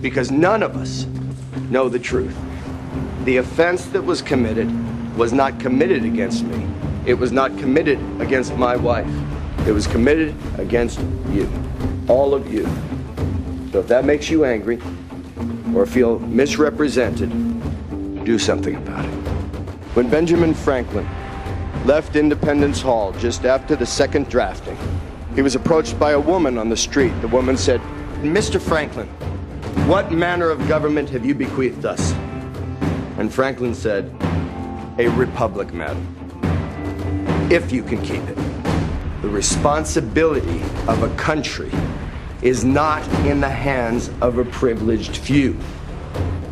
because none of us know the truth. The offense that was committed was not committed against me. It was not committed against my wife. It was committed against you. All of you. So if that makes you angry or feel misrepresented, do something about it. When Benjamin Franklin left Independence Hall just after the second drafting, he was approached by a woman on the street. The woman said, Mr. Franklin, what manner of government have you bequeathed us? And Franklin said, A republic, madam. If you can keep it. The responsibility of a country is not in the hands of a privileged few.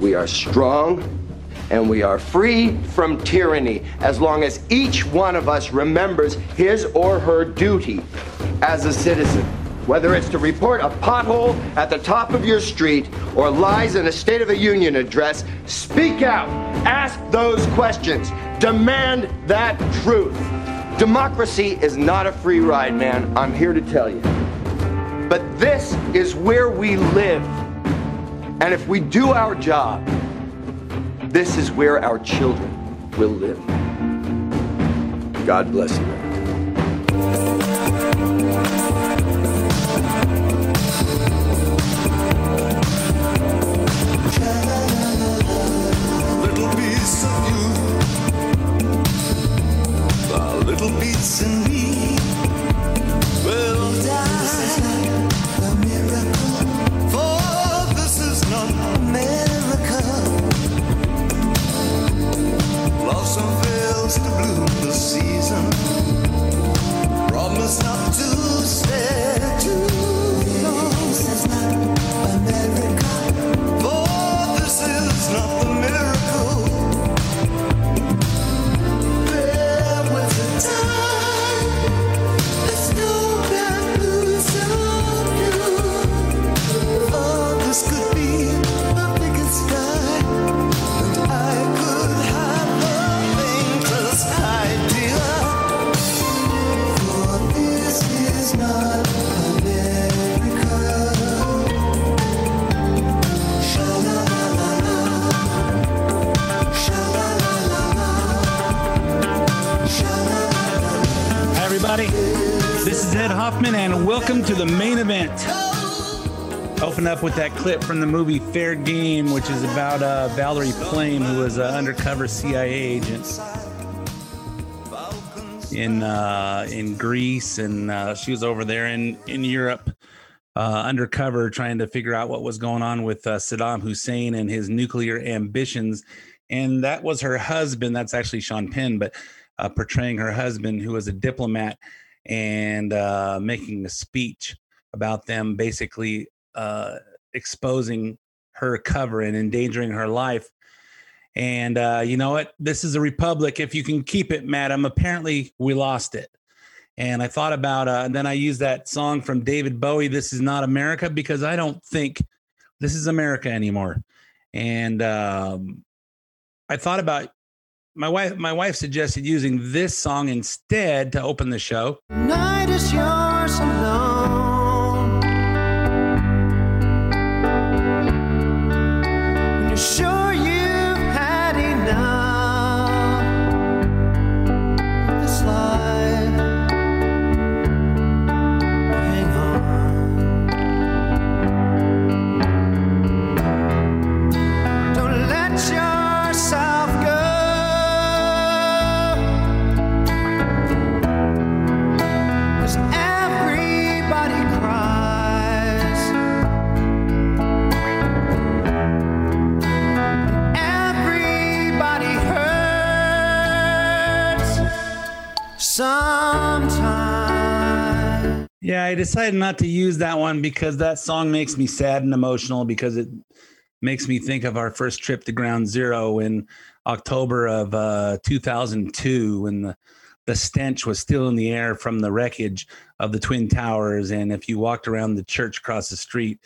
We are strong and we are free from tyranny as long as each one of us remembers his or her duty as a citizen. Whether it's to report a pothole at the top of your street or lies in a State of the Union address, speak out. Ask those questions. Demand that truth. Democracy is not a free ride, man. I'm here to tell you. But this is where we live. And if we do our job, this is where our children will live. God bless you. From the movie Fair Game, which is about uh, Valerie Plame, who was an undercover CIA agent in uh, in Greece, and uh, she was over there in in Europe, uh, undercover, trying to figure out what was going on with uh, Saddam Hussein and his nuclear ambitions. And that was her husband. That's actually Sean Penn, but uh, portraying her husband, who was a diplomat, and uh, making a speech about them, basically uh, exposing her cover and endangering her life. And uh, you know what? This is a republic. If you can keep it, madam. Apparently, we lost it. And I thought about, uh, and then I used that song from David Bowie, This Is Not America, because I don't think this is America anymore. And um, I thought about my wife, my wife suggested using this song instead to open the show. Night is yours alone. I decided not to use that one because that song makes me sad and emotional because it makes me think of our first trip to Ground Zero in October of uh, 2002 when the the stench was still in the air from the wreckage of the twin towers. And if you walked around the church across the street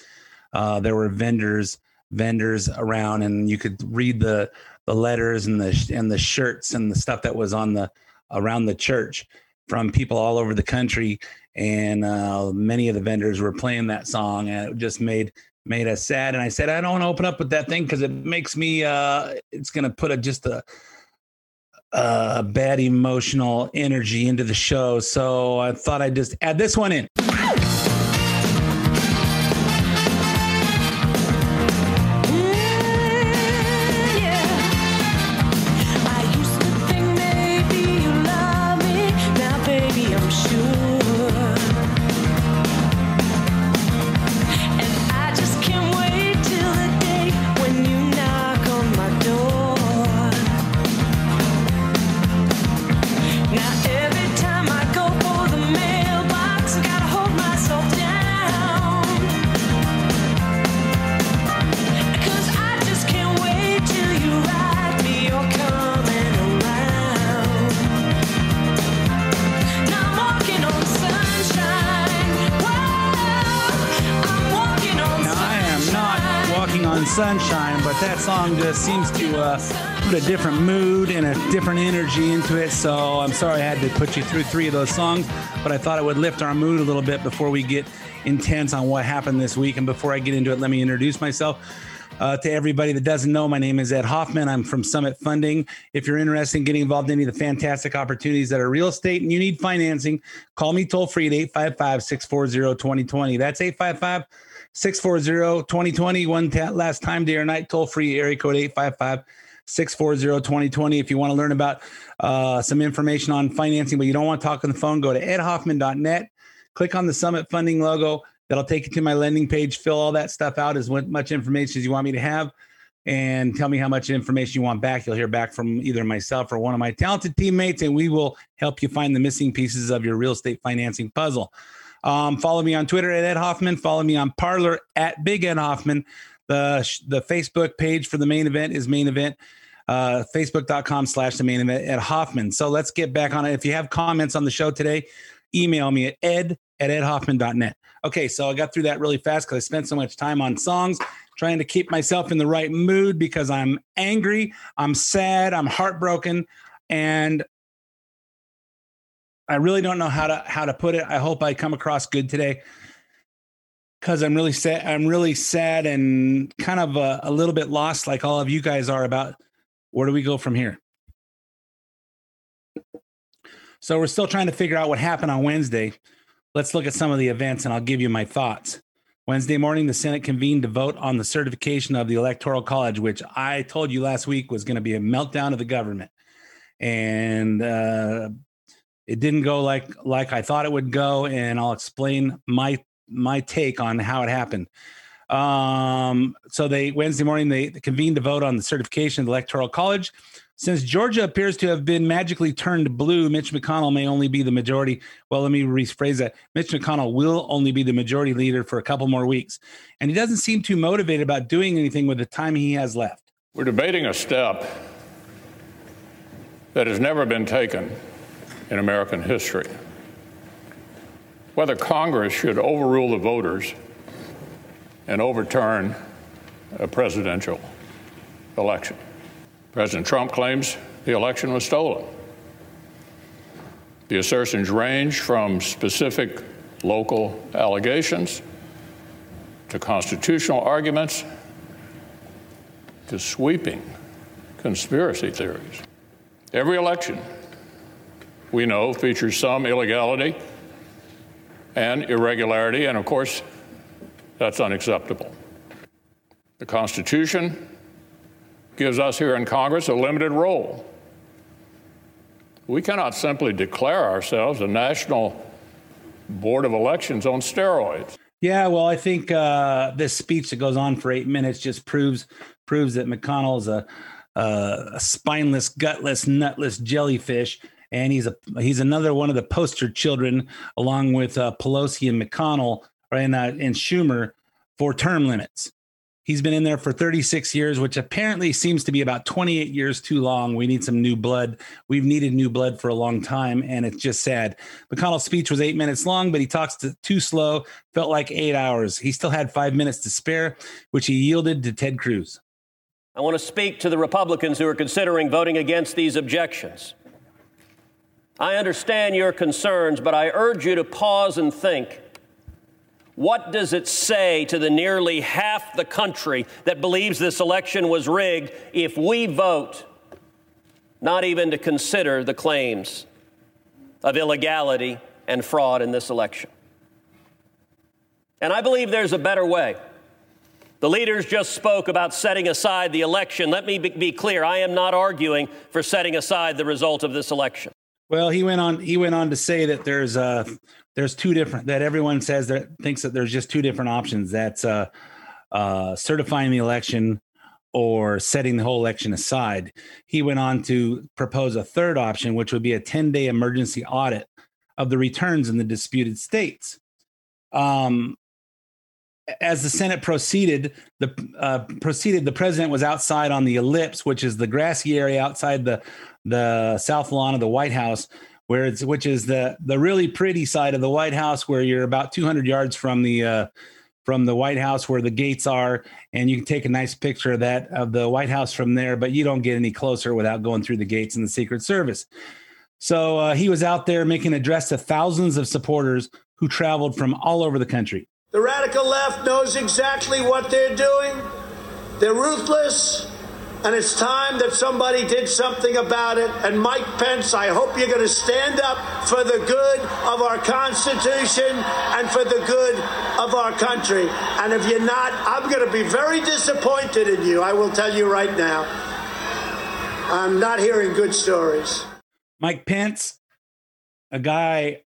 uh, there were vendors vendors around and you could read the the letters and the and the shirts and the stuff that was on the around the church from people all over the country and uh, many of the vendors were playing that song and it just made made us sad. And I said, I don't want to open up with that thing because it makes me, uh, it's to put a, just a, a bad emotional energy into the show. So I thought I'd just add this one in. Different energy into it. So I'm sorry I had to put you through three of those songs, but I thought it would lift our mood a little bit before we get intense on what happened this week. And before I get into it, let me introduce myself. Uh, to everybody that doesn't know, my name is Ed Hoffman. I'm from Summit Funding. If you're interested in getting involved in any of the fantastic opportunities that are real estate and you need financing, call me toll free at 855 640 2020. That's 855 640 2020. One last time, day or night, toll free, area code 855 640 2020. If you want to learn about uh, some information on financing, but you don't want to talk on the phone, go to edhoffman.net, click on the Summit Funding logo. That'll take you to my landing page. Fill all that stuff out as much information as you want me to have and tell me how much information you want back. You'll hear back from either myself or one of my talented teammates, and we will help you find the missing pieces of your real estate financing puzzle. Um, follow me on Twitter at Ed Hoffman. Follow me on Parler at Big Ed Hoffman. The, the Facebook page for the main event is main event. Uh, Facebook.com slash the main event at Hoffman. So let's get back on it. If you have comments on the show today, email me at ed at edhoffman.net. Okay, so I got through that really fast because I spent so much time on songs trying to keep myself in the right mood because I'm angry, I'm sad, I'm heartbroken, and I really don't know how to how to put it. I hope I come across good today because I'm really sad. I'm really sad and kind of a, a little bit lost, like all of you guys are about where do we go from here. So we're still trying to figure out what happened on Wednesday. Let's look at some of the events and I'll give you my thoughts. Wednesday morning, the Senate convened to vote on the certification of the Electoral College, which I told you last week was going to be a meltdown of the government. And uh, it didn't go like like I thought it would go, and I'll explain my my take on how it happened. Um, so they Wednesday morning they convened to vote on the certification of the Electoral College. Since Georgia appears to have been magically turned blue, Mitch McConnell may only be the majority. Well, let me rephrase that. Mitch McConnell will only be the majority leader for a couple more weeks. And he doesn't seem too motivated about doing anything with the time he has left. We're debating a step that has never been taken in American history. Whether Congress should overrule the voters and overturn a presidential election. President Trump claims the election was stolen. The assertions range from specific local allegations to constitutional arguments to sweeping conspiracy theories. Every election, we know, features some illegality and irregularity, and of course, that's unacceptable. The Constitution gives us here in Congress a limited role. We cannot simply declare ourselves a national board of elections on steroids. Yeah, well, I think uh, this speech that goes on for eight minutes just proves proves that McConnell's a, a, a spineless, gutless, nutless jellyfish, and he's a he's another one of the poster children, along with uh, Pelosi and McConnell and uh, and Schumer for term limits. He's been in there for 36 years, which apparently seems to be about 28 years too long. We need some new blood. We've needed new blood for a long time, and it's just sad. McConnell's speech was eight minutes long, but he talks to, too slow, felt like eight hours. He still had five minutes to spare, which he yielded to Ted Cruz. I want to speak to the Republicans who are considering voting against these objections. I understand your concerns, but I urge you to pause and think. What does it say to the nearly half the country that believes this election was rigged if we vote not even to consider the claims of illegality and fraud in this election? And I believe there's a better way. The leaders just spoke about setting aside the election. Let me be- clear I am not arguing for setting aside the result of this election. Well, he went on. He went on to say that there's uh there's two different that everyone says that thinks that there's just two different options. That's uh, uh, certifying the election or setting the whole election aside. He went on to propose a third option, which would be a 10 day emergency audit of the returns in the disputed states. Um, as the Senate proceeded, the uh, proceeded, the president was outside on the ellipse, which is the grassy area outside the the south lawn of the White House, where it's which is the the really pretty side of the White House, where you're about 200 yards from the uh, from the White House where the gates are, and you can take a nice picture of that of the White House from there, but you don't get any closer without going through the gates and the Secret Service. So uh, he was out there making an address to thousands of supporters who traveled from all over the country. The radical left knows exactly what they're doing. They're ruthless, and it's time that somebody did something about it. And Mike Pence, I hope you're going to stand up for the good of our Constitution and for the good of our country. And if you're not, I'm going to be very disappointed in you. I will tell you right now. I'm not hearing good stories. Mike Pence, a guy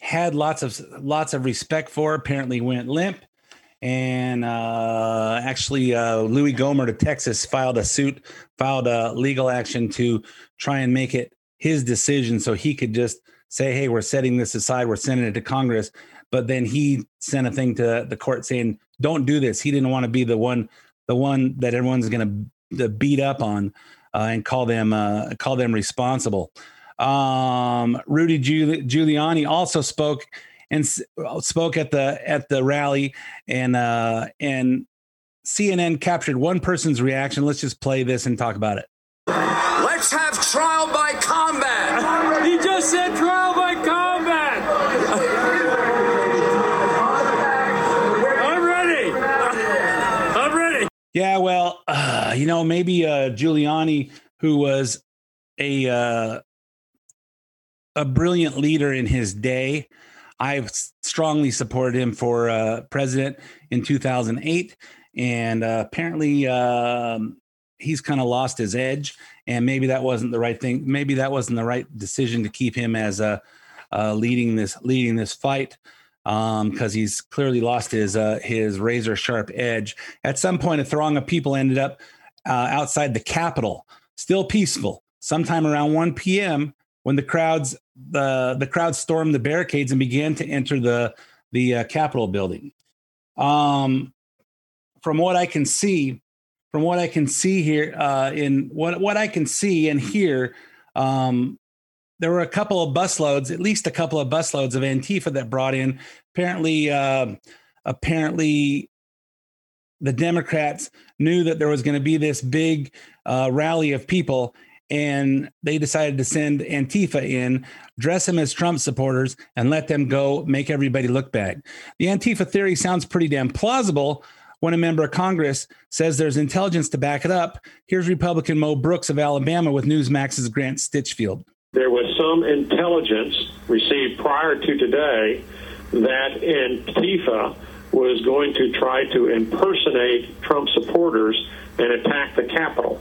had lots of lots of respect for, apparently went limp. And uh, actually, uh, Louie Gohmert to Texas filed a suit, filed a legal action to try and make it his decision so he could just say, hey, we're setting this aside, we're sending it to Congress. But then he sent a thing to the court saying, don't do this. He didn't want to be the one, the one that everyone's going to beat up on uh, and call them uh, call them responsible. Um, Rudy Giul- Giuliani also spoke and s- spoke at the at the rally, and uh, and CNN captured one person's reaction. Let's just play this and talk about it. Let's have trial by combat. He just said trial by combat. I'm ready. I'm ready. Yeah, well, uh, you know, maybe uh, Giuliani, who was a uh, a brilliant leader in his day, I've strongly supported him for uh, president in 2008, and uh, apparently um, he's kind of lost his edge, and maybe that wasn't the right thing. Maybe that wasn't the right decision to keep him as a uh, leading this leading this fight because he's clearly lost his uh, his razor sharp edge. At some point, a throng of people ended up uh, outside the Capitol, still peaceful. Sometime around 1 p.m., when the crowds the the crowd stormed the barricades and began to enter the the uh, Capitol building. Um, from what I can see, from what I can see here, uh, in what what I can see and hear, um, there were a couple of busloads, at least a couple of busloads of Antifa that brought in. Apparently, uh, apparently, the Democrats knew that there was going to be this big uh, rally of people, and they decided to send Antifa in, dress them as Trump supporters, and let them go make everybody look bad. The Antifa theory sounds pretty damn plausible when a member of Congress says there's intelligence to back it up. Here's Republican Mo Brooks of Alabama with Newsmax's Grant Stinchfield. There was some intelligence received prior to today that Antifa was going to try to impersonate Trump supporters and attack the Capitol.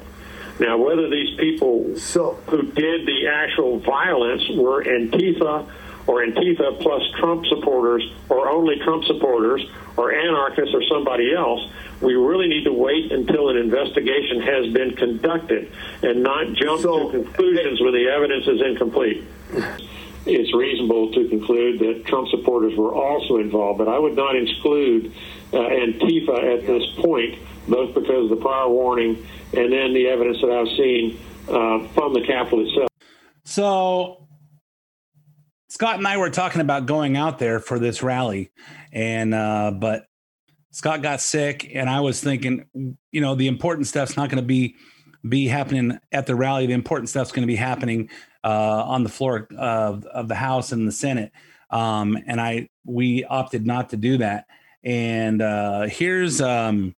Now, whether these people So- who did the actual violence were Antifa or Antifa plus Trump supporters or only Trump supporters or anarchists or somebody else, we really need to wait until an investigation has been conducted and not jump So- to conclusions when the evidence is incomplete. It's reasonable to conclude that Trump supporters were also involved, but I would not exclude uh, Antifa at this point, both because of the prior warning and then the evidence that I've seen uh, from the Capitol itself. So Scott and I were talking about going out there for this rally, and uh, but Scott got sick, and I was thinking, you know, the important stuff's not going to be be happening at the rally. The important stuff's going to be happening uh, on the floor of, of the House and the Senate. um, and I we opted not to do that. And uh, here's um,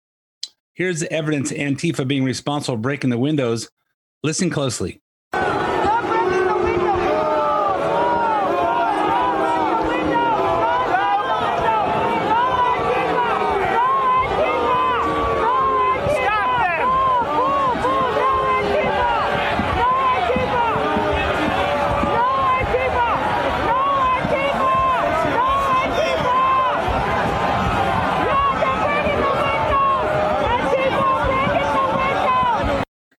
here's the evidence Antifa being responsible for breaking the windows. Listen closely.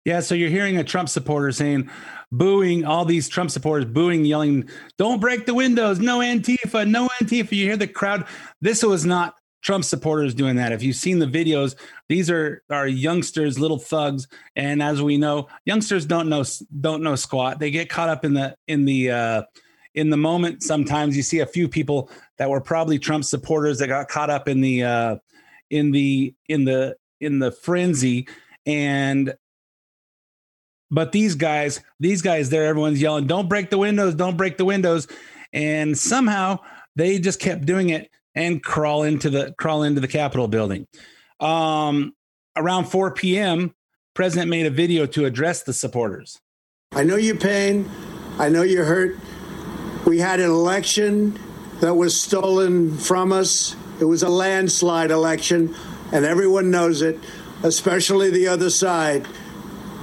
Yeah, so you're hearing a Trump supporter saying, booing all these Trump supporters, booing, yelling, "Don't break the windows! No Antifa! No Antifa!" You hear the crowd. This was not Trump supporters doing that. If you've seen the videos, these are are youngsters, little thugs, and as we know, youngsters don't know don't know squat. They get caught up in the in the uh, in the moment. Sometimes you see a few people that were probably Trump supporters that got caught up in the uh, in the in the in the frenzy and but these guys, these guys there, everyone's yelling, don't break the windows, don't break the windows. And somehow they just kept doing it and crawl into the crawl into the Capitol building. Um, around 4 p.m., President made a video to address the supporters. I know your pain. I know you're hurt. We had an election that was stolen from us. It was a landslide election, and everyone knows it, especially the other side.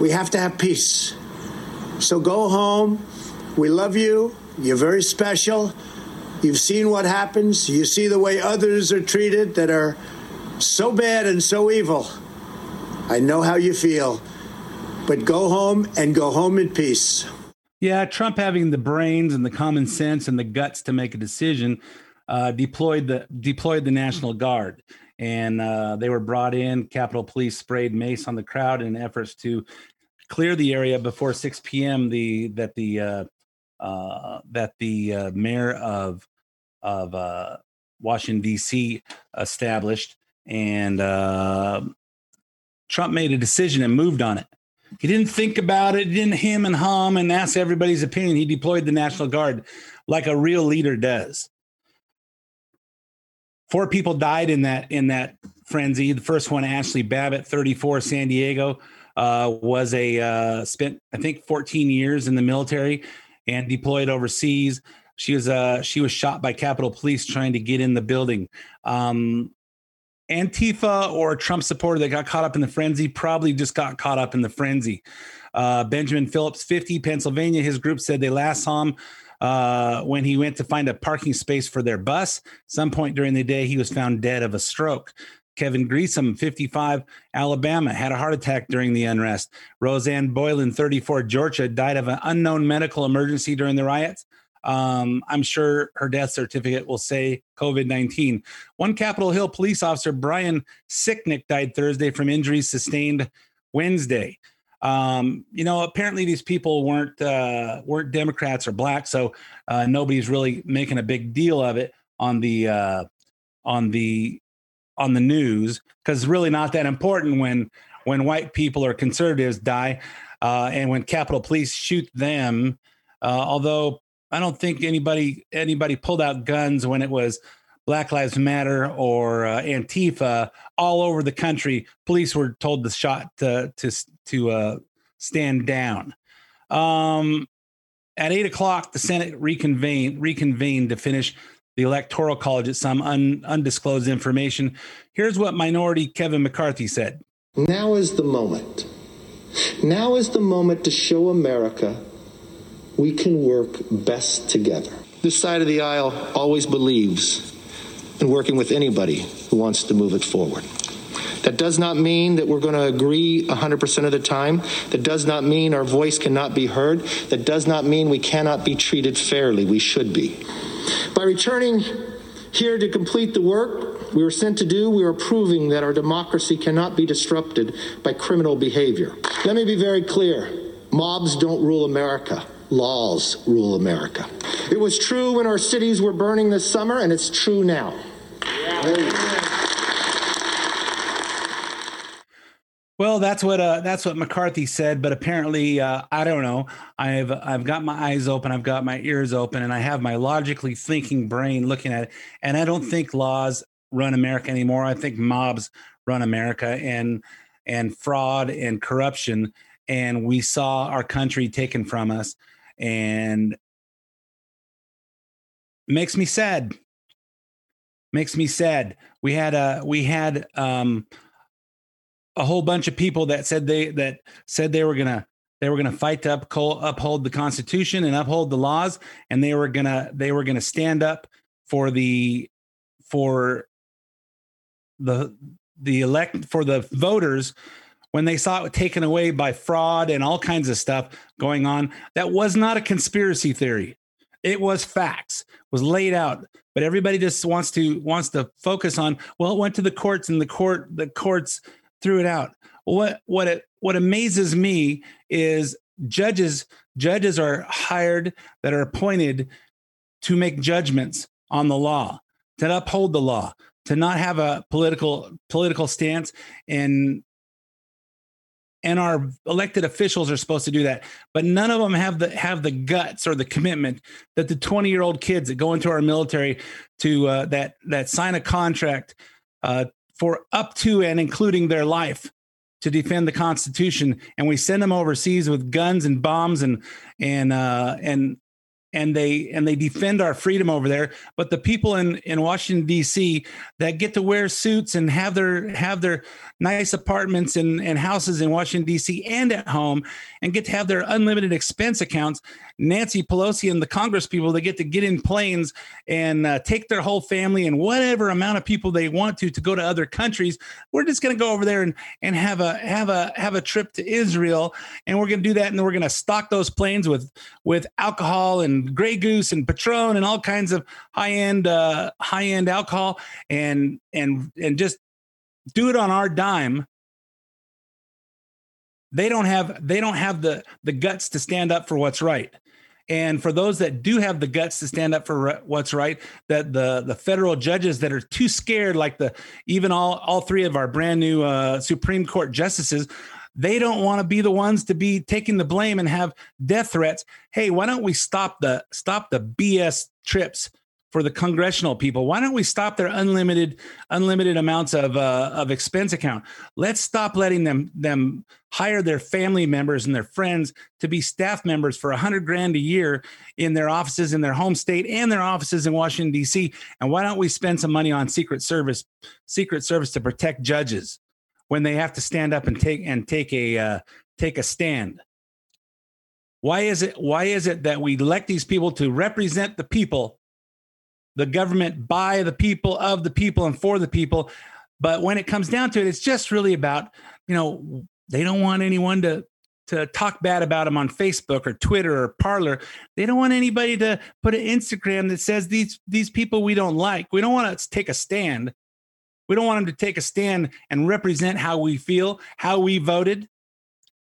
We have to have peace. So go home. We love you. You're very special. You've seen what happens. You see the way others are treated that are so bad and so evil. I know how you feel. But go home and go home in peace. Yeah, Trump having the brains and the common sense and the guts to make a decision, uh, deployed the deployed the National Guard, and uh, they were brought in. Capitol Police sprayed mace on the crowd in efforts to clear the area before 6 p.m. The that the uh, uh, that the uh, mayor of of uh, Washington D.C. established, and uh, Trump made a decision and moved on it. He didn't think about it, didn't him and hum and ask everybody's opinion. He deployed the National Guard like a real leader does. Four people died in that in that frenzy. The first one, Ashley Babbitt, 34, San Diego, uh, was a uh, spent I think 14 years in the military and deployed overseas. She was uh, she was shot by Capitol Police trying to get in the building. Um, Antifa or Trump supporter that got caught up in the frenzy probably just got caught up in the frenzy. Uh, Benjamin Phillips, 50, Pennsylvania, his group said they last saw him uh, when he went to find a parking space for their bus. Some point during the day, he was found dead of a stroke. Kevin Greeson, 55, Alabama, had a heart attack during the unrest. Rosanne Boyland, 34, Georgia, died of an unknown medical emergency during the riots. Um, I'm sure her death certificate will say COVID 19. One Capitol Hill police officer, Brian Sicknick, died Thursday from injuries sustained Wednesday. Um, you know, apparently these people weren't uh, weren't Democrats or black, so uh, nobody's really making a big deal of it on the uh, on the on the news because it's really not that important when when white people or conservatives die uh, and when Capitol Police shoot them. Uh, although I don't think anybody anybody pulled out guns when it was Black Lives Matter or uh, Antifa all over the country. Police were told the shot to to to uh, stand down. Um, at eight o'clock, the Senate reconvened reconvened to finish the Electoral College at some un, undisclosed information. Here's what Minority Kevin McCarthy said. Now is the moment. Now is the moment to show America we can work best together. This side of the aisle always believes in working with anybody who wants to move it forward. That does not mean that we're going to agree 100% of the time. That does not mean our voice cannot be heard. That does not mean we cannot be treated fairly. We should be. By returning here to complete the work we were sent to do, we are proving that our democracy cannot be disrupted by criminal behavior. Let me be very clear mobs don't rule America. Laws rule America. It was true when our cities were burning this summer, and it's true now. Well, that's what uh, that's what McCarthy said, but apparently, uh, I don't know. I've I've got my eyes open, I've got my ears open, and I have my logically thinking brain looking at it. And I don't think laws run America anymore. I think mobs run America, and and fraud and corruption. And we saw our country taken from us, and makes me sad. Makes me sad. We had a we had um a whole bunch of people that said they that said they were gonna they were gonna fight to uphold, uphold the Constitution and uphold the laws, and they were gonna they were gonna stand up for the for the the elect for the voters when they saw it taken away by fraud and all kinds of stuff going on. That was not a conspiracy theory. It was facts, was laid out. But everybody just wants to wants to focus on. Well, it went to the courts, and the court the courts threw it out. What what it what amazes me is judges judges are hired that are appointed to make judgments on the law, to uphold the law, to not have a political political stance and and our elected officials are supposed to do that. But none of them have the have the guts or the commitment that the 20 year old kids that go into our military to uh, that that sign a contract uh, for up to and including their life to defend the Constitution, and we send them overseas with guns and bombs and and uh, and and they and they defend our freedom over there. But the people in in Washington D.C. that get to wear suits and have their have their nice apartments and, and houses in Washington D.C. and at home, and get to have their unlimited expense accounts. Nancy Pelosi and the Congress people they get to get in planes and uh, take their whole family and whatever amount of people they want to to go to other countries. We're just going to go over there and and have a have a have a trip to Israel, and we're going to do that, and we're going to stock those planes with with alcohol and Grey Goose and Patron and all kinds of high end uh, high end alcohol, and and and just do it on our dime. They don't have they don't have the the guts to stand up for what's right. And for those that do have the guts to stand up for what's right that the the federal judges that are too scared like the even all all three of our brand new uh, supreme court justices they don't want to be the ones to be taking the blame and have death threats. Hey why don't we stop the stop the bs trips for the congressional people? Why don't we stop their unlimited unlimited amounts of uh, of expense account? Let's stop letting them them hire their family members and their friends to be staff members for a hundred grand a year in their offices in their home state and their offices in washington d.c and why don't we spend some money on secret service secret service to protect judges when they have to stand up and take and take a uh, take a stand why is it why is it that we elect these people to represent the people the government by the people of the people and for the people but when it comes down to it it's just really about you know they don't want anyone to to talk bad about them on Facebook or Twitter or Parler. They don't want anybody to put an Instagram that says these these people we don't like. We don't want to take a stand. We don't want them to take a stand and represent how we feel, how we voted.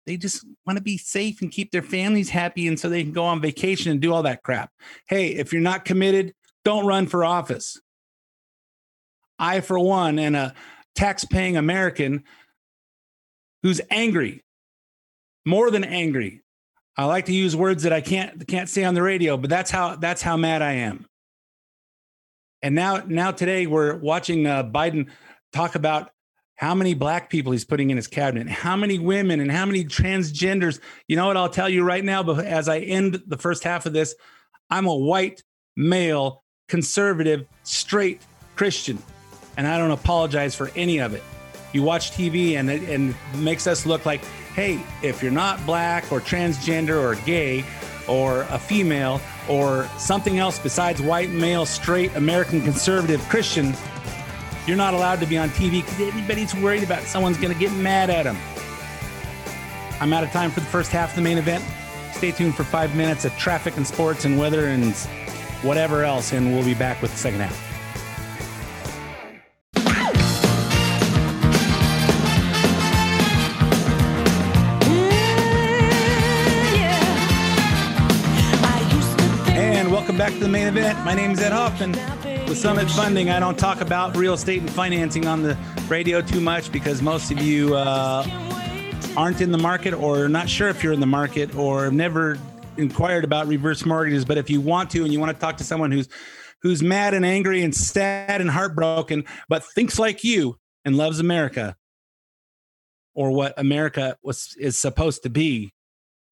They just want to be safe and keep their families happy and so they can go on vacation and do all that crap. Hey, if you're not committed, don't run for office. I, for one, and a tax paying American who's angry, more than angry. I like to use words that I can't can't say on the radio, but that's how that's how mad I am. And now now today we're watching uh, Biden talk about how many black people he's putting in his cabinet, how many women, and how many transgenders. You know what? I'll tell you right now, but as I end the first half of this, I'm a white male conservative, straight Christian, and I don't apologize for any of it. You watch TV and it, and it makes us look like, hey, if you're not black or transgender or gay or a female or something else besides white male, straight American conservative Christian, you're not allowed to be on TV because everybody's worried about someone's going to get mad at them. I'm out of time for the first half of the main event. Stay tuned for five minutes of traffic and sports and weather and whatever else, and we'll be back with the second half. Welcome back to the main event. My name is Ed Hoffman with Summit Funding. I don't talk about real estate and financing on the radio too much because most of you uh, aren't in the market or not sure if you're in the market or never inquired about reverse mortgages. But if you want to and you want to talk to someone who's who's mad and angry and sad and heartbroken, but thinks like you and loves America or what America was is supposed to be,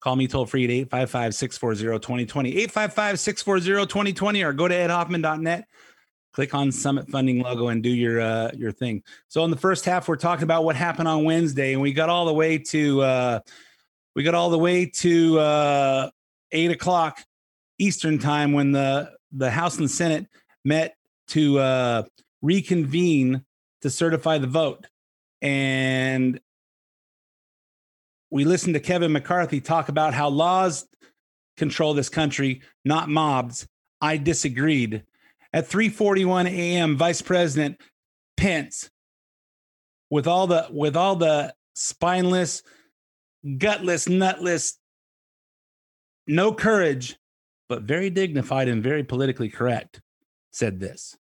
Call me toll free at 855 640 2020, 855 640 2020, or go to edhoffman.net. Click on Summit Funding logo and do your uh, your thing. So, in the first half, we're talking about what happened on Wednesday, and we got all the way to uh, we got all the way to uh, eight o'clock Eastern time when the the House and Senate met to uh, reconvene to certify the vote, and we listened to Kevin McCarthy talk about how laws control this country, not mobs. I disagreed. At 3:41 a.m., Vice President Pence, with all the with all the spineless, gutless, nutless, no courage, but very dignified and very politically correct, said this.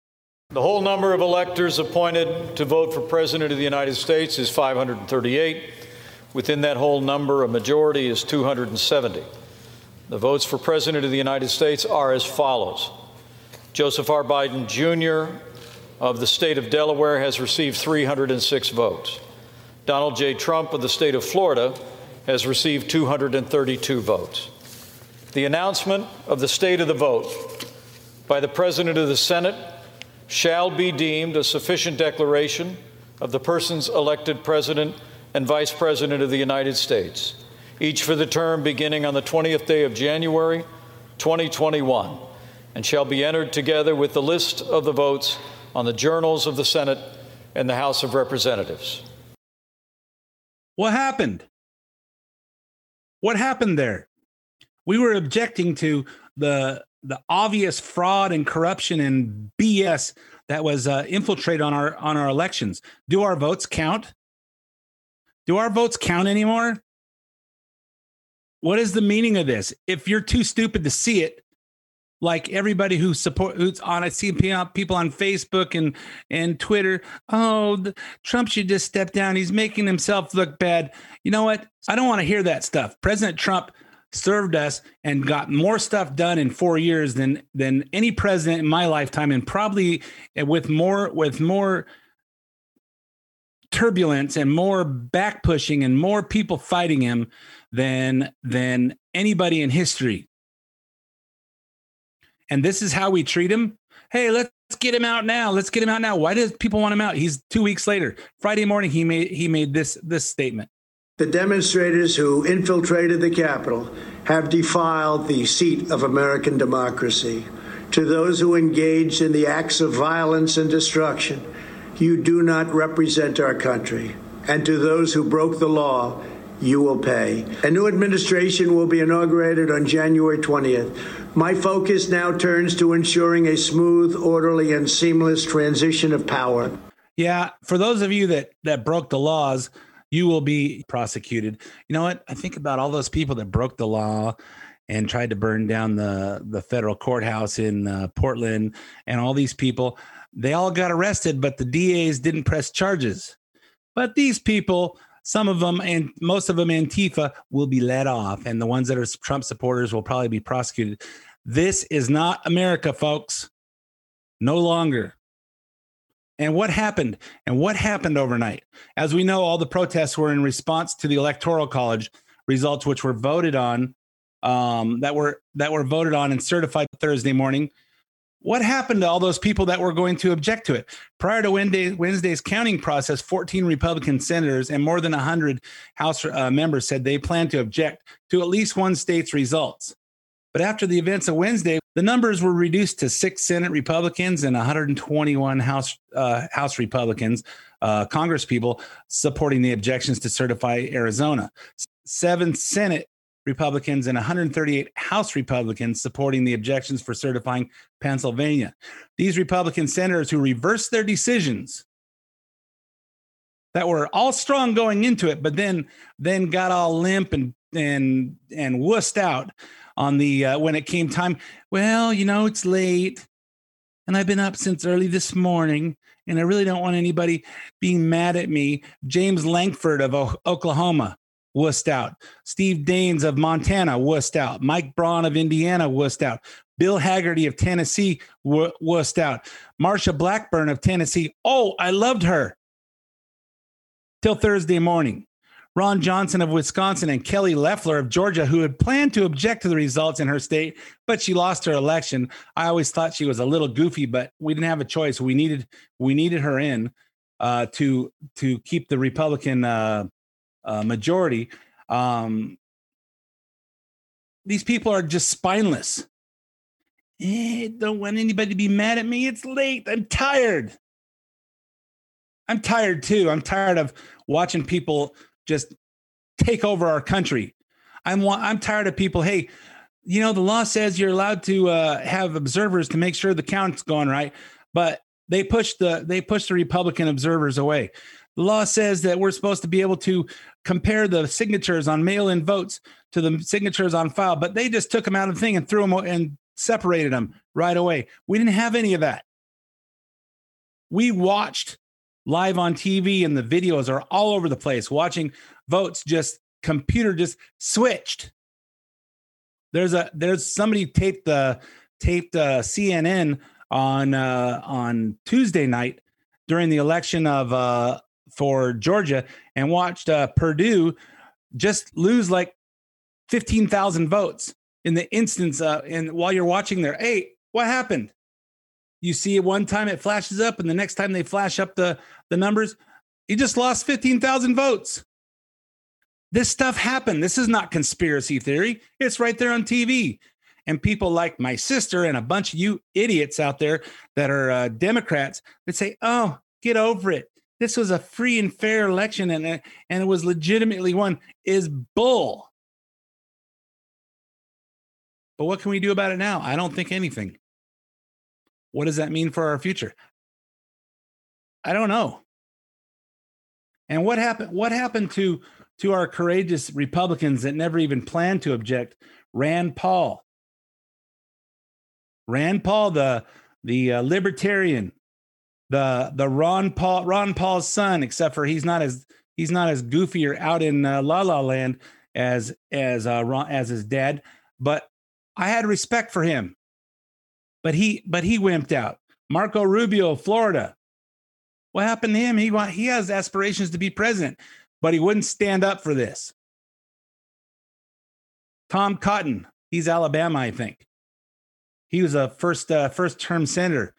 The whole number of electors appointed to vote for President of the United States is 538. Within that whole number, a majority is 270. The votes for President of the United States are as follows Joseph R. Biden Jr. of the state of Delaware has received 306 votes. Donald J. Trump of the state of Florida has received 232 votes. The announcement of the state of the vote by the President of the Senate shall be deemed a sufficient declaration of the persons elected President and Vice President of the United States, each for the term beginning on the 20th day of January 2021, and shall be entered together with the list of the votes on the journals of the Senate and the House of Representatives. What happened? What happened there? We were objecting to the the obvious fraud and corruption and BS that was uh, infiltrated on our on our elections. Do our votes count? Do our votes count anymore? What is the meaning of this? If you're too stupid to see it, like everybody who support who's on I see people on Facebook and and Twitter, oh, Trump should just step down. He's making himself look bad. You know what? I don't want to hear that stuff. President Trump served us and got more stuff done in 4 years than than any president in my lifetime and probably with more with more turbulence and more back pushing and more people fighting him than than anybody in history. And this is how we treat him. Hey, let's get him out now. Let's get him out now. Why does people want him out? He's 2 weeks later. Friday morning he made he made this this statement. The demonstrators who infiltrated the Capitol have defiled the seat of American democracy. To those who engaged in the acts of violence and destruction, you do not represent our country. And to those who broke the law, you will pay. A new administration will be inaugurated on January 20th. My focus now turns to ensuring a smooth, orderly, and seamless transition of power. Yeah, for those of you that that broke the laws, you will be prosecuted. You know what? I think about all those people that broke the law and tried to burn down the the federal courthouse in uh, Portland and all these people. They all got arrested, but the DAs didn't press charges. But these people, some of them and most of them Antifa will be let off and the ones that are Trump supporters will probably be prosecuted. This is not America, folks. No longer. And what happened? And what happened overnight? As we know, all the protests were in response to the Electoral College results, which were voted on, um, that were that were voted on and certified Thursday morning. What happened to all those people that were going to object to it? Prior to Wednesday, Wednesday's counting process, 14 Republican senators and more than 100 House uh, members said they plan to object to at least one state's results. But after the events of Wednesday, the numbers were reduced to six Senate Republicans and 121 House uh, House Republicans, uh, Congress people supporting the objections to certify Arizona. Seven Senate Republicans and 138 House Republicans supporting the objections for certifying Pennsylvania. These Republican senators who reversed their decisions that were all strong going into it, but then then got all limp and and and wussed out on the uh, when it came time. Well, you know, it's late, and I've been up since early this morning, and I really don't want anybody being mad at me. James Lankford of o- Oklahoma wussed out. Steve Daines of Montana wussed out. Mike Braun of Indiana wussed out. Bill Hagerty of Tennessee wussed out. Marsha Blackburn of Tennessee. Oh, I loved her till Thursday morning. Ron Johnson of Wisconsin and Kelly Loeffler of Georgia, who had planned to object to the results in her state, but she lost her election. I always thought she was a little goofy, but we didn't have a choice. We needed we needed her in uh, to to keep the Republican uh, uh, majority. Um, these people are just spineless. Eh, don't want anybody to be mad at me. It's late. I'm tired. I'm tired too. I'm tired of watching people just take over our country. I'm I'm tired of people. Hey, you know the law says you're allowed to uh, have observers to make sure the count's going right, but they push the they push the Republican observers away. The law says that we're supposed to be able to compare the signatures on mail-in votes to the signatures on file, but they just took them out of the thing and threw them and separated them right away. We didn't have any of that. We watched live on TV and the videos are all over the place watching votes just computer just switched. There's a there's somebody taped the taped uh, CNN on uh, on Tuesday night during the election of uh, for Georgia and watched uh, Perdue just lose like fifteen thousand votes in the instance. Uh, and while you're watching there, hey, what happened? You see it one time, it flashes up, and the next time they flash up the the numbers, you just lost fifteen thousand votes. This stuff happened. This is not conspiracy theory. It's right there on TV. And people like my sister and a bunch of you idiots out there that are uh, Democrats that say, "Oh, get over it. This was a free and fair election, and uh, and it was legitimately won." Is bull. But what can we do about it now? I don't think anything. What does that mean for our future? I don't know. And what happened? What happened to to our courageous Republicans that never even planned to object? Rand Paul. Rand Paul, the the uh, libertarian, the the Ron Paul Ron Paul's son, except for he's not as he's not as goofy or out in uh, La La Land as as uh, Ron, as his dad. But I had respect for him. But he but he wimped out. Marco Rubio, Florida. What happened to him? He he has aspirations to be president, but he wouldn't stand up for this. Tom Cotton, he's Alabama, I think. He was a first uh, first term senator,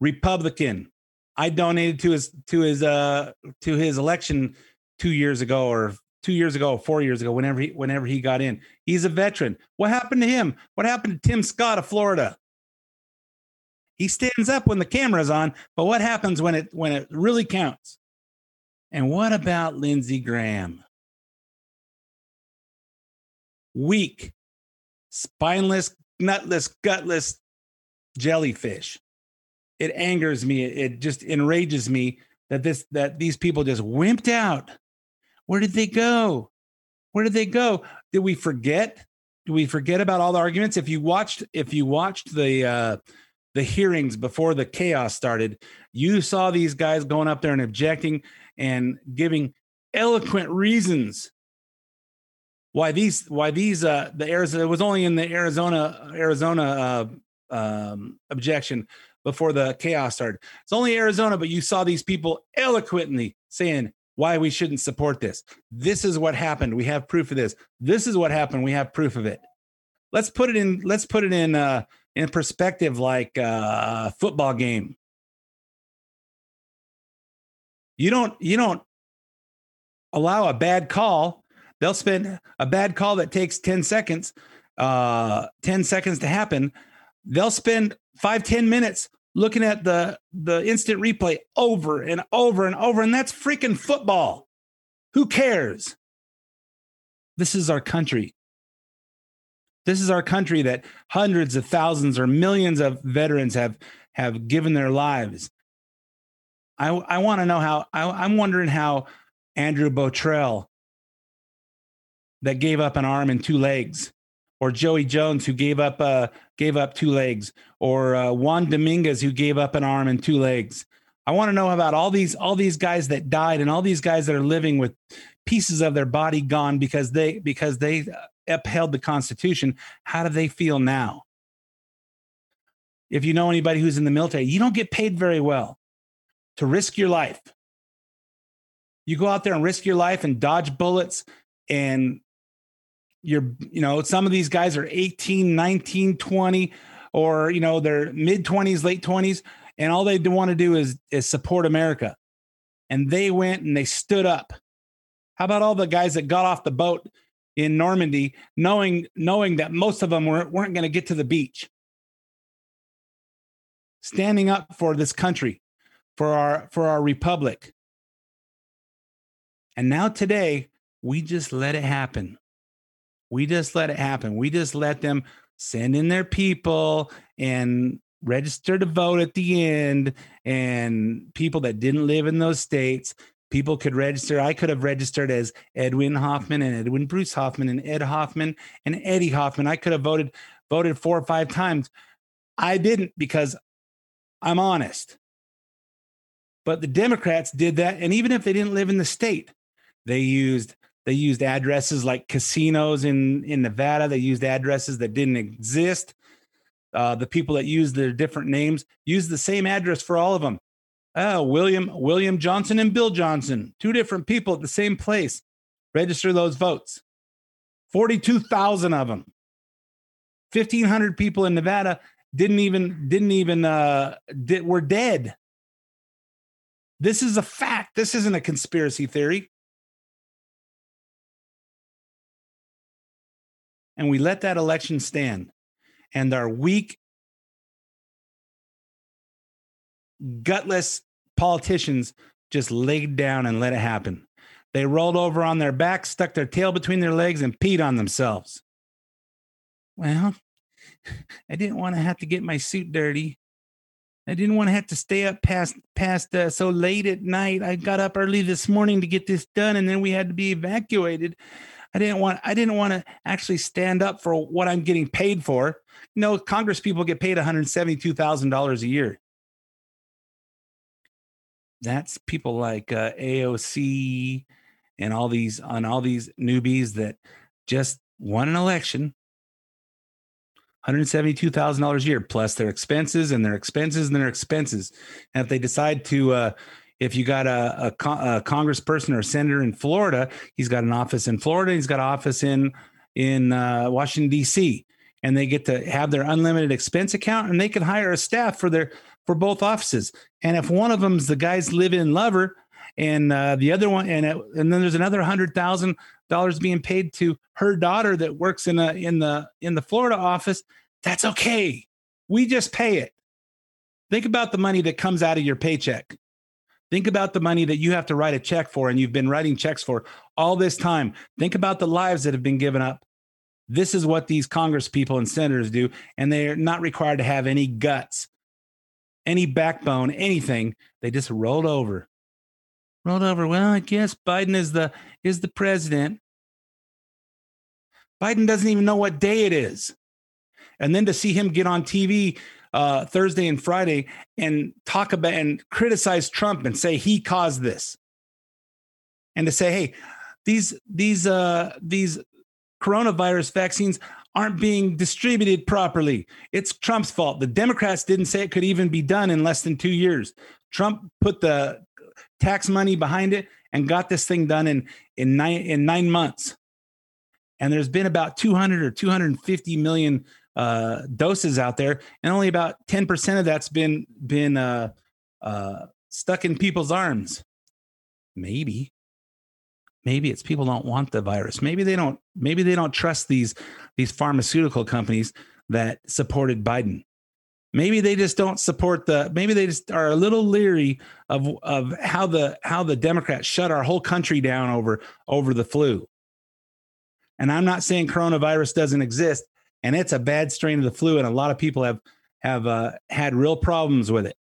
Republican. I donated to his to his uh to his election two years ago or two years ago, four years ago, whenever he whenever he got in. He's a veteran. What happened to him? What happened to Tim Scott of Florida? He stands up when the camera's on, but what happens when it when it really counts? And what about Lindsey Graham? Weak, spineless, nutless, gutless jellyfish. It angers me. It just enrages me that this that these people just wimped out. Where did they go? Where did they go? Did we forget? Did we forget about all the arguments? If you watched, if you watched the uh the hearings before the chaos started, you saw these guys going up there and objecting and giving eloquent reasons why these why these uh the Arizona it was only in the Arizona Arizona uh um objection before the chaos started. It's only Arizona, but you saw these people eloquently saying why we shouldn't support this. This is what happened. We have proof of this. This is what happened. We have proof of it. Let's put it in let's put it in uh in perspective like uh, a football game. You don't you don't allow a bad call. They'll spend a bad call that takes 10 seconds, uh 10 seconds to happen. They'll spend five ten minutes looking at the the instant replay over and over and over and that's freaking football. Who cares? This is our country. This is our country that hundreds of thousands or millions of veterans have have given their lives. I I want to know how I, I'm wondering how Andrew Botrell that gave up an arm and two legs, or Joey Jones who gave up uh gave up two legs, or uh, Juan Dominguez who gave up an arm and two legs. I want to know about all these all these guys that died and all these guys that are living with pieces of their body gone because they because they upheld the Constitution. How do they feel now? If you know anybody who's in the military, you don't get paid very well to risk your life. You go out there and risk your life and dodge bullets and you're you know some of these guys are 18 19 20 or you know they're mid 20s late 20s and all they want to do is is support america. And they went and they stood up. How about all the guys that got off the boat in normandy knowing knowing that most of them weren't, weren't going to get to the beach? Standing up for this country for our for our republic. And now today we just let it happen we just let it happen. We just let them send in their people and register to vote at the end. And people that didn't live in those states, people could register. I could have registered as Edwin Hoffman and Edwin Bruce Hoffman and Ed Hoffman and Eddie Hoffman. I could have voted voted four or five times. I didn't because I'm honest. But the Democrats did that. And even if they didn't live in the state, they used they used addresses like casinos in in Nevada. They used addresses that didn't exist. Uh, the people that used their different names used the same address for all of them. Oh, William William Johnson and Bill Johnson, two different people at the same place. Register those votes. Forty-two thousand of them. Fifteen hundred people in Nevada didn't even didn't even uh, were dead. This is a fact. This isn't a conspiracy theory. And we let that election stand. And our weak gutless politicians just laid down and let it happen. They rolled over on their back stuck their tail between their legs and peed on themselves. Well i didn't want to have to get my suit dirty. I didn't want to have to stay up past past uh, so late at night. I got up early this morning to get this done and then we had to be evacuated I didn't want I didn't want to actually stand up for what I'm getting paid for. You know, Congress people get paid $172,000 a year. That's people like uh, AOC and all these on all these newbies that just won an election. $172,000 a year plus their expenses and their expenses and their expenses. And if they decide to uh, if you got a, a, a congressperson or a senator in Florida, he's got an office in Florida. He's got an office in in uh, Washington D.C. and they get to have their unlimited expense account, and they can hire a staff for their for both offices. And if one of them's the guy's live-in lover, and uh, the other one, and it, and then there's another hundred thousand dollars being paid to her daughter that works in a in the in the Florida office, that's okay. We just pay it. Think about the money that comes out of your paycheck. Think about the money that you have to write a check for and you've been writing checks for all this time. Think about the lives that have been given up. This is what these Congress people and senators do, and they're not required to have any guts, any backbone, anything. They just rolled over. Rolled over. Well, I guess Biden is the is the president. Biden doesn't even know what day it is. And then to see him get on TV uh, Thursday and Friday and talk about and criticize Trump and say he caused this, and to say, hey, these these uh, these coronavirus vaccines aren't being distributed properly. It's Trump's fault. The Democrats didn't say it could even be done in less than two years. Trump put the tax money behind it and got this thing done in in nine in nine months. And there's been about 200 or 250 million uh, doses out there, and only about 10% of that's been been uh, uh, stuck in people's arms. Maybe, maybe it's people don't want the virus. Maybe they don't. Maybe they don't trust these these pharmaceutical companies that supported Biden. Maybe they just don't support the. Maybe they just are a little leery of of how the how the Democrats shut our whole country down over over the flu. And I'm not saying coronavirus doesn't exist and it's a bad strain of the flu, and a lot of people have have uh, had real problems with it.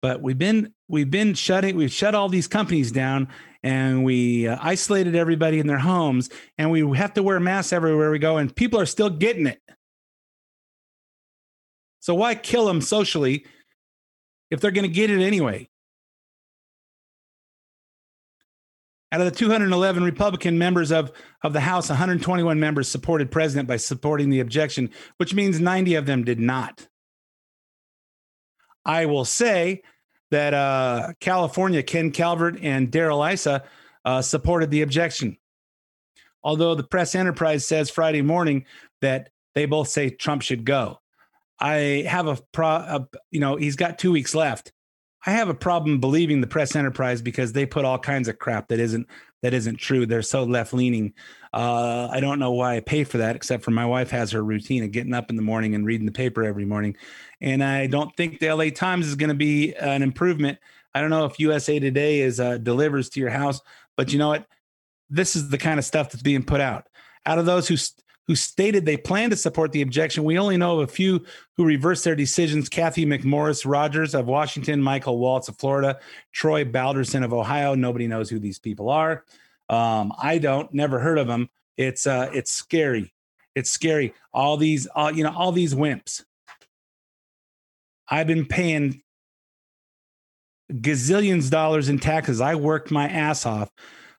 But we've been we've been shutting we've shut all these companies down, and we uh, isolated everybody in their homes, and we have to wear masks everywhere we go, and people are still getting it. So why kill them socially if they're going to get it anyway? Out of the 211 Republican members of, of the House, 121 members supported President by supporting the objection, which means 90 of them did not. I will say that uh, California, Ken Calvert and Darrell Issa uh, supported the objection. Although the press enterprise says Friday morning that they both say Trump should go. I have a pro, a, you know, he's got two weeks left. I have a problem believing the press enterprise because they put all kinds of crap that isn't that isn't true. They're so left leaning. Uh, I don't know why I pay for that, except for my wife has her routine of getting up in the morning and reading the paper every morning. And I don't think the LA Times is going to be an improvement. I don't know if USA Today is uh, delivers to your house, but you know what? This is the kind of stuff that's being put out. Out of those who who stated they plan to support the objection. We only know of a few who reversed their decisions Cathy McMorris Rodgers of Washington, Michael Waltz of Florida, Troy Balderson of Ohio. Nobody knows who these people are. Um, I don't, never heard of them. It's uh, it's scary. It's scary. All these, all, you know, all these wimps. I've been paying gazillions of dollars in taxes. I worked my ass off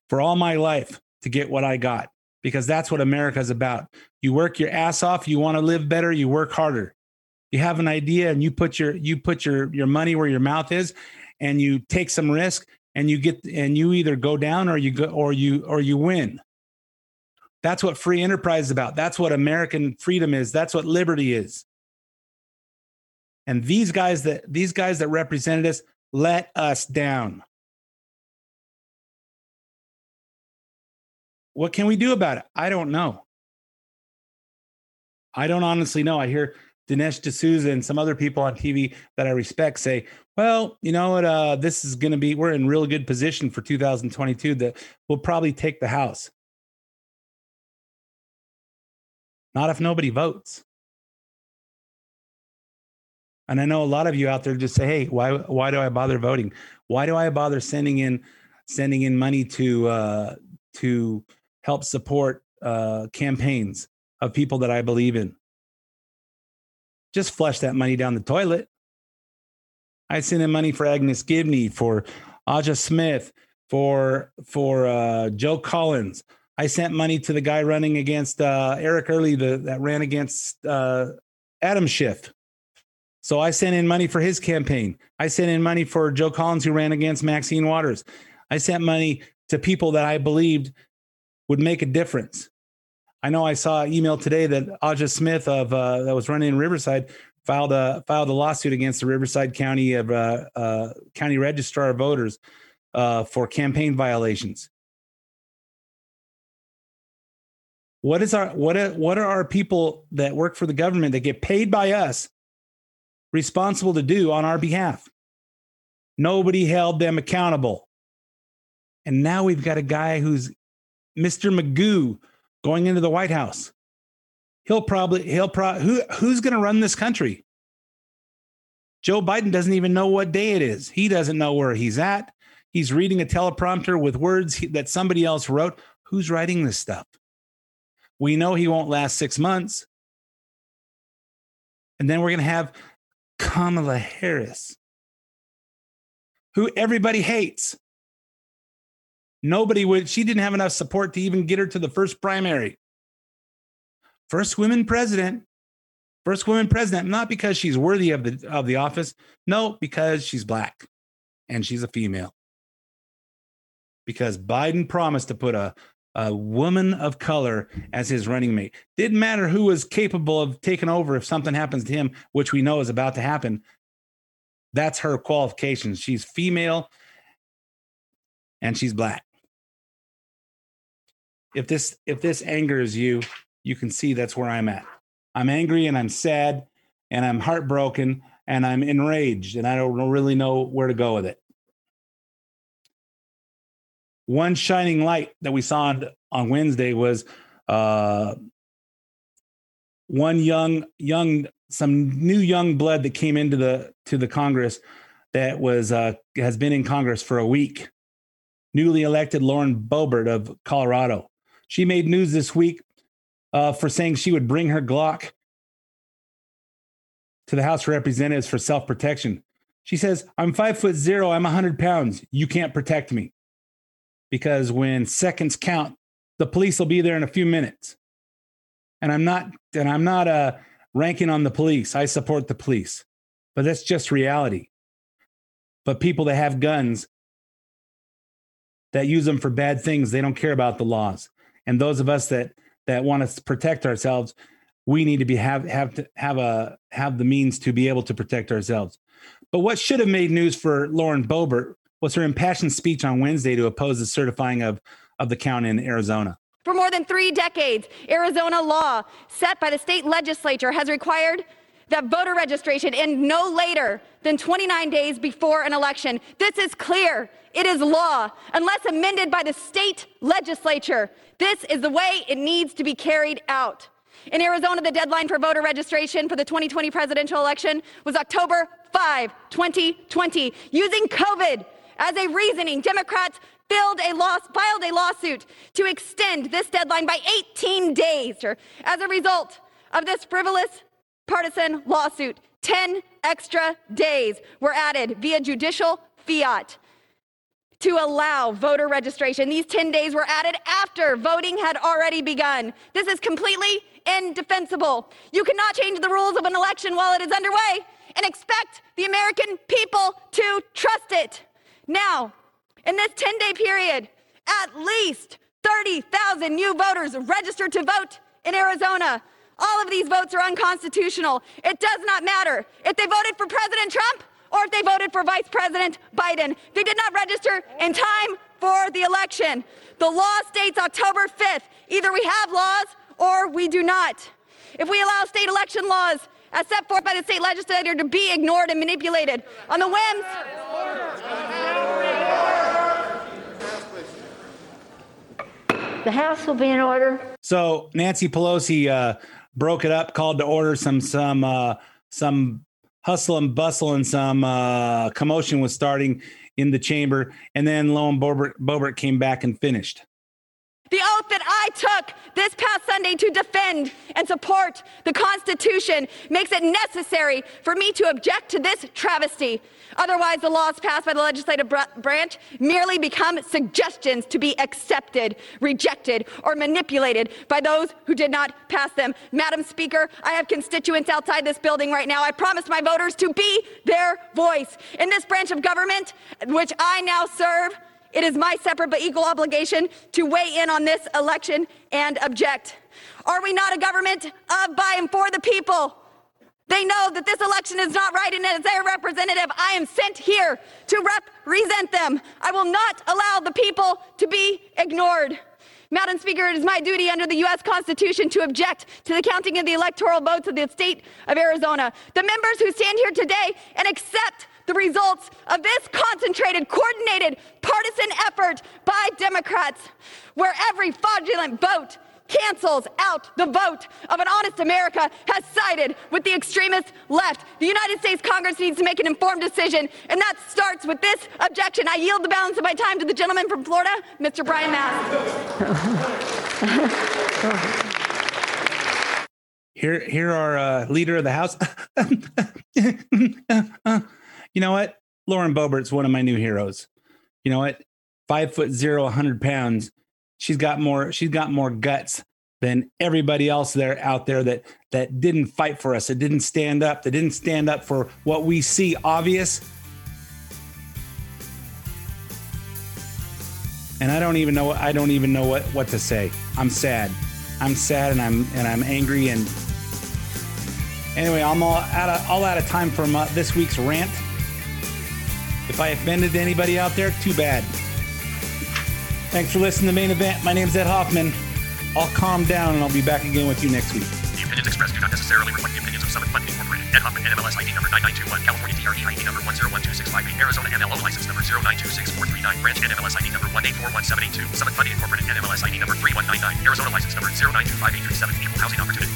for all my life to get what I got because that's what America's about. You work your ass off, you want to live better, you work harder. You have an idea and you put your you put your your money where your mouth is and you take some risk and you get and you either go down or you go or you or you win. That's what free enterprise is about. That's what American freedom is. That's what liberty is. And these guys that these guys that represented us let us down. What can we do about it? I don't know. I don't honestly know. I hear Dinesh D'Souza and some other people on TV that I respect say, well, you know what? Uh, this is going to be, we're in real good position for 2022 that we'll probably take the House. Not if nobody votes. And I know a lot of you out there just say, "Hey, why why do I bother voting? Why do I bother sending in sending in money to uh, to help support uh, campaigns of people that I believe in? Just flush that money down the toilet. I sent in money for Agnes Gibboney, for Aja Smith, for for uh, Joe Collins. I sent money to the guy running against uh, Eric Early, the, that ran against uh, Adam Schiff. So I sent in money for his campaign. I sent in money for Joe Collins, who ran against Maxine Waters. I sent money to people that I believed would make a difference. I know I saw an email today that Aja Smith of uh, that was running in Riverside filed a filed a lawsuit against the Riverside County of uh, uh, County Registrar of Voters uh, for campaign violations. What is our what what are our people that work for the government that get paid by us responsible to do on our behalf? Nobody held them accountable. And now we've got a guy who's Mr. Magoo going into the White House. He'll probably he'll pro who who's going to run this country? Joe Biden doesn't even know what day it is. He doesn't know where he's at. He's reading a teleprompter with words that somebody else wrote. Who's writing this stuff? We know he won't last 6 months. And then we're going to have Kamala Harris, who everybody hates. Nobody would, she didn't have enough support to even get her to the first primary. First women president, first woman president, not because she's worthy of the of the office, no, because she's black and she's a female. Because Biden promised to put a, a woman of color as his running mate. Didn't matter who was capable of taking over if something happens to him, which we know is about to happen. That's her qualifications. She's female and she's black if this if this angers you you can see that's where i'm at i'm angry and i'm sad and i'm heartbroken and i'm enraged and i don't really know where to go with it one shining light that we saw on, on wednesday was uh one young young some new young blood that came into the to the Congress that was uh, has been in Congress for a week. Newly elected Lauren Boebert of Colorado. She made news this week uh, for saying she would bring her Glock to the House of Representatives for self protection. She says, I'm five foot zero, I'm 100 pounds. You can't protect me. Because when seconds count, the police will be there in a few minutes. And I'm not, and I'm not uh, ranking on the police. I support the police, but that's just reality. But people that have guns that use them for bad things, they don't care about the laws. And those of us that that want to protect ourselves, we need to be have have to have a have the means to be able to protect ourselves. But what should have made news for Lauren Boebert was her impassioned speech on Wednesday to oppose the certifying of of the count in Arizona. For more than three decades, Arizona law set by the state legislature has required that voter registration end no later than 29 days before an election. This is clear. It is law. Unless amended by the state legislature, this is the way it needs to be carried out. In Arizona, the deadline for voter registration for the 2020 presidential election was October 5, 2020. Using COVID as a reasoning, Democrats a, law, filed a lawsuit to extend this deadline by 18 days. As a result of this frivolous partisan lawsuit, 10 extra days were added via judicial fiat to allow voter registration. These 10 days were added after voting had already begun. This is completely indefensible. You cannot change the rules of an election while it is underway and expect the American people to trust it. Now, in this 10 day period, at least 30,000 new voters registered to vote in Arizona. All of these votes are unconstitutional. It does not matter if they voted for President Trump or if they voted for Vice President Biden. They did not register in time for the election. The law states October 5th. Either we have laws or we do not. If we allow state election laws as set forth by the state legislature to be ignored and manipulated on the whims The House will be in order. So Nancy Pelosi uh, broke it up, called to order some some uh, some hustle and bustle and some uh, commotion was starting in the chamber, and then lo and Boebert, Boebert came back and finished. The oath that I took this past Sunday to defend and support the Constitution makes it necessary for me to object to this travesty. Otherwise, the laws passed by the legislative br- branch merely become suggestions to be accepted, rejected, or manipulated by those who did not pass them. Madam Speaker, I have constituents outside this building right now. I promised my voters to be their voice. In this branch of government, which I now serve, it is my separate but equal obligation to weigh in on this election and object. Are we not a government of, by, and for the people? They know that this election is not right, and as their representative, I am sent here to represent them. I will not allow the people to be ignored. Madam Speaker, it is my duty under the U.S. Constitution to object to the counting of the electoral votes of the state of Arizona. The members who stand here today and accept the results of this concentrated, coordinated, partisan effort by Democrats, where every fraudulent vote cancels out the vote of an honest America, has sided with the extremist left. The United States Congress needs to make an informed decision, and that starts with this objection. I yield the balance of my time to the gentleman from Florida, Mr. Brian Mast. Here, here, our uh, leader of the House. you know what? Lauren Boebert's one of my new heroes. You know what? Five foot zero, 100 pounds. She's got more. She's got more guts than everybody else there out there that that didn't fight for us. That didn't stand up. That didn't stand up for what we see obvious. And I don't even know. I don't even know what what to say. I'm sad. I'm sad and I'm and I'm angry and anyway. I'm all out of all out of time for my, uh, this week's rant. If I offended anybody out there, too bad. Thanks for listening to the Main Event. My name's Ed Hoffman. I'll calm down and I'll be back again with you next week. The opinions expressed do not necessarily reflect the opinions of Summit Funding Incorporated. Ed Hoffman, NMLS ID number 9921, California DRE ID number 1012658, Arizona MLO license number 0926439, Branch NMLS ID number 1841782, Summit Funding Incorporated NMLS ID number 3199, Arizona license number 0925837, Equal Housing Opportunity.